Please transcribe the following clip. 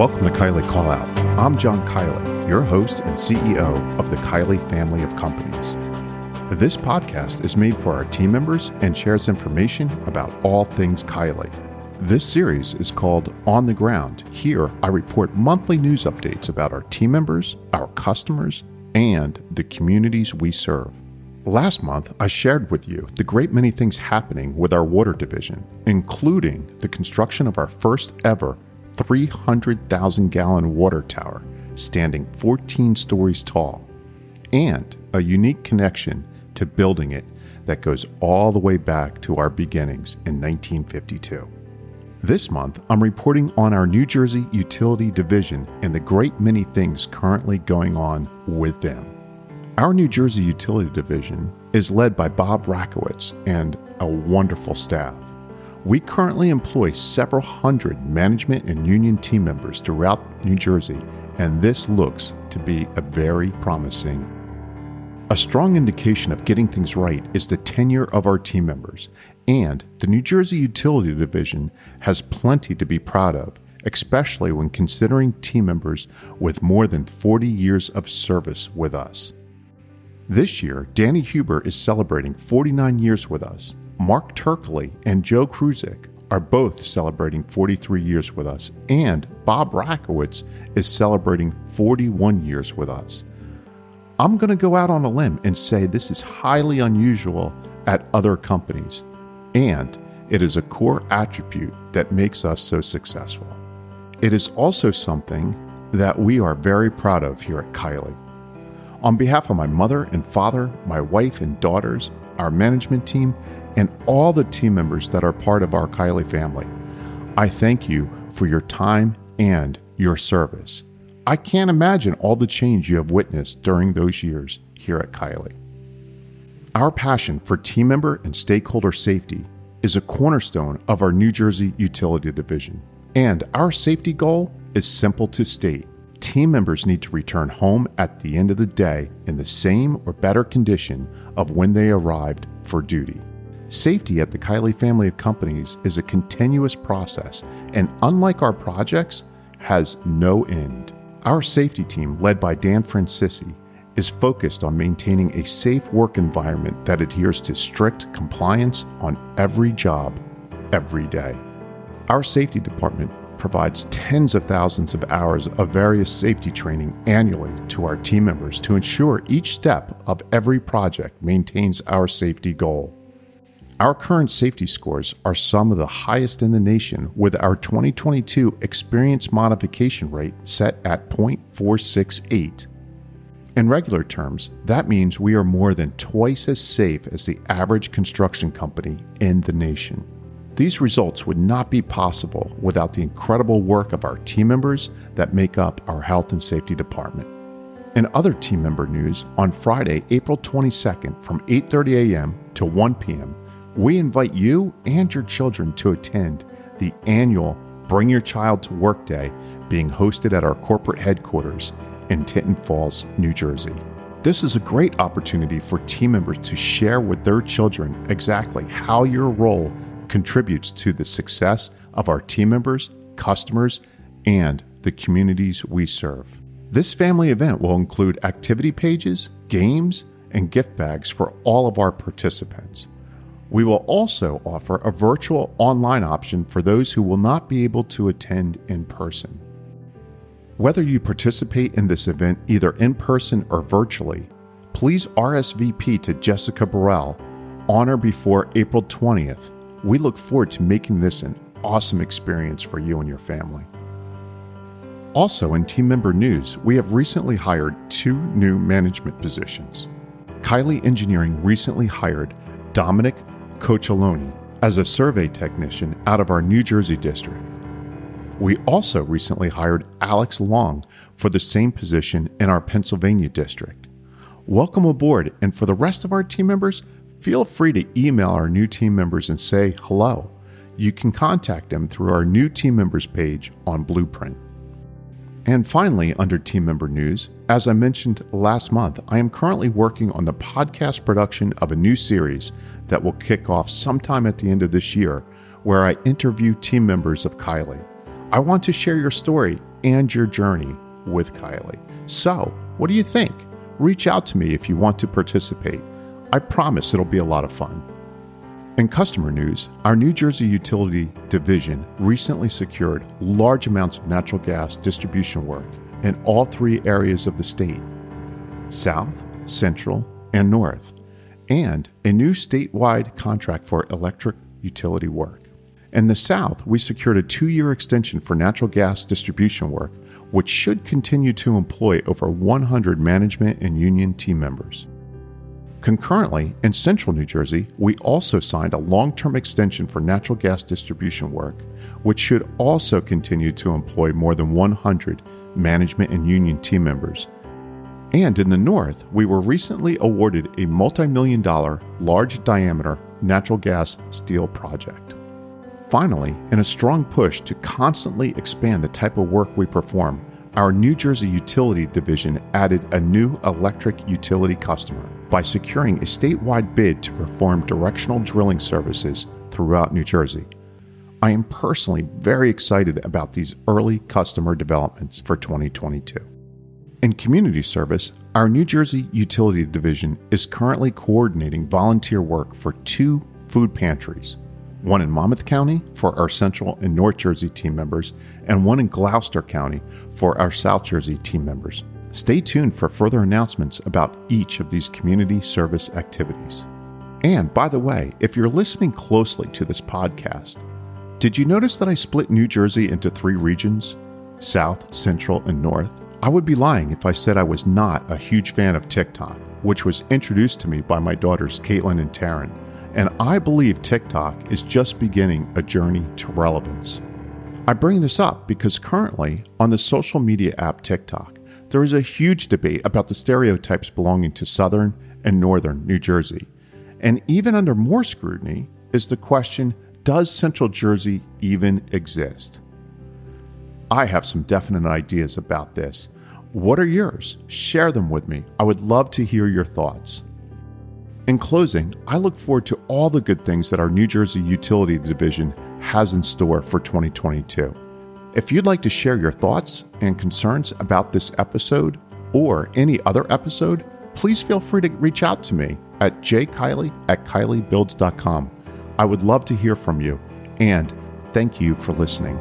Welcome to Kiely Callout. I'm John Kiely, your host and CEO of the Kiely family of companies. This podcast is made for our team members and shares information about all things Kiely. This series is called On the Ground. Here, I report monthly news updates about our team members, our customers, and the communities we serve. Last month, I shared with you the great many things happening with our water division, including the construction of our first ever 300,000 gallon water tower standing 14 stories tall, and a unique connection to building it that goes all the way back to our beginnings in 1952. This month, I'm reporting on our New Jersey Utility Division and the great many things currently going on with them. Our New Jersey Utility Division is led by Bob Rakowitz and a wonderful staff. We currently employ several hundred management and union team members throughout New Jersey, and this looks to be a very promising. A strong indication of getting things right is the tenure of our team members, and the New Jersey Utility Division has plenty to be proud of, especially when considering team members with more than 40 years of service with us. This year, Danny Huber is celebrating 49 years with us, Mark Turkley and Joe Kruzik are both celebrating 43 years with us, and Bob Rakowitz is celebrating 41 years with us. I'm going to go out on a limb and say this is highly unusual at other companies, and it is a core attribute that makes us so successful. It is also something that we are very proud of here at Kiely. On behalf of my mother and father, my wife and daughters, our management team, and all the team members that are part of our Kiely family. I thank you for your time and your service. I can't imagine all the change you have witnessed during those years here at Kiely. Our passion for team member and stakeholder safety is a cornerstone of our New Jersey Utility Division, and our safety goal is simple to state. Team members need to return home at the end of the day in the same or better condition of when they arrived for duty. Safety at the Kiely family of companies is a continuous process, and unlike our projects, has no end. Our safety team, led by Dan Francisci, is focused on maintaining a safe work environment that adheres to strict compliance on every job, every day. Our safety department provides tens of thousands of hours of various safety training annually to our team members to ensure each step of every project maintains our safety goal. Our current safety scores are some of the highest in the nation, with our 2022 experience modification rate set at 0.468. In regular terms, that means we are more than twice as safe as the average construction company in the nation. These results would not be possible without the incredible work of our team members that make up our health and safety department. In other team member news, on Friday, April 22nd from 8:30 a.m. to 1 p.m., we invite you and your children to attend the annual Bring Your Child to Work Day being hosted at our corporate headquarters in Tinton Falls, New Jersey. This is a great opportunity for team members to share with their children exactly how your role contributes to the success of our team members, customers, and the communities we serve. This family event will include activity pages, games, and gift bags for all of our participants. We will also offer a virtual online option for those who will not be able to attend in person. Whether you participate in this event either in person or virtually, please RSVP to Jessica Burrell on or before April 20th. We look forward to making this an awesome experience for you and your family. Also, in team member news, we have recently hired two new management positions. Kiely Engineering recently hired Dominic Coccioloni as a survey technician out of our New Jersey district. We also recently hired Alex Long for the same position in our Pennsylvania district. Welcome aboard, and for the rest of our team members, feel free to email our new team members and say hello. You can contact them through our new team members page on Blueprint. And finally, under team member news, as I mentioned last month, I am currently working on the podcast production of a new series that will kick off sometime at the end of this year, where I interview team members of Kiely. I want to share your story and your journey with Kiely. So, what do you think? Reach out to me if you want to participate. I promise it'll be a lot of fun. In customer news, our New Jersey Utility Division recently secured large amounts of natural gas distribution work in all three areas of the state South, Central, and North, and a new statewide contract for electric utility work. In the South, we secured a two year extension for natural gas distribution work, which should continue to employ over 100 management and union team members. Concurrently, in central New Jersey, we also signed a long term extension for natural gas distribution work, which should also continue to employ more than 100 management and union team members. And in the north, we were recently awarded a multi million dollar, large diameter natural gas steel project. Finally, in a strong push to constantly expand the type of work we perform, our New Jersey Utility Division added a new electric utility customer by securing a statewide bid to perform directional drilling services throughout New Jersey. I am personally very excited about these early customer developments for 2022. In community service, our New Jersey Utility Division is currently coordinating volunteer work for two food pantries one in Monmouth County for our Central and North Jersey team members, and one in Gloucester County for our South Jersey team members. Stay tuned for further announcements about each of these community service activities. And by the way, if you're listening closely to this podcast, did you notice that I split New Jersey into three regions South, Central, and North? I would be lying if I said I was not a huge fan of TikTok, which was introduced to me by my daughters, Caitlin and Taryn, and I believe TikTok is just beginning a journey to relevance. I bring this up because currently on the social media app TikTok, there is a huge debate about the stereotypes belonging to Southern and Northern New Jersey. And even under more scrutiny is the question does Central Jersey even exist? I have some definite ideas about this. What are yours? Share them with me. I would love to hear your thoughts. In closing, I look forward to all the good things that our New Jersey Utility Division has in store for 2022. If you'd like to share your thoughts and concerns about this episode or any other episode, please feel free to reach out to me at jkiely at kielybuilds.com. I would love to hear from you, and thank you for listening.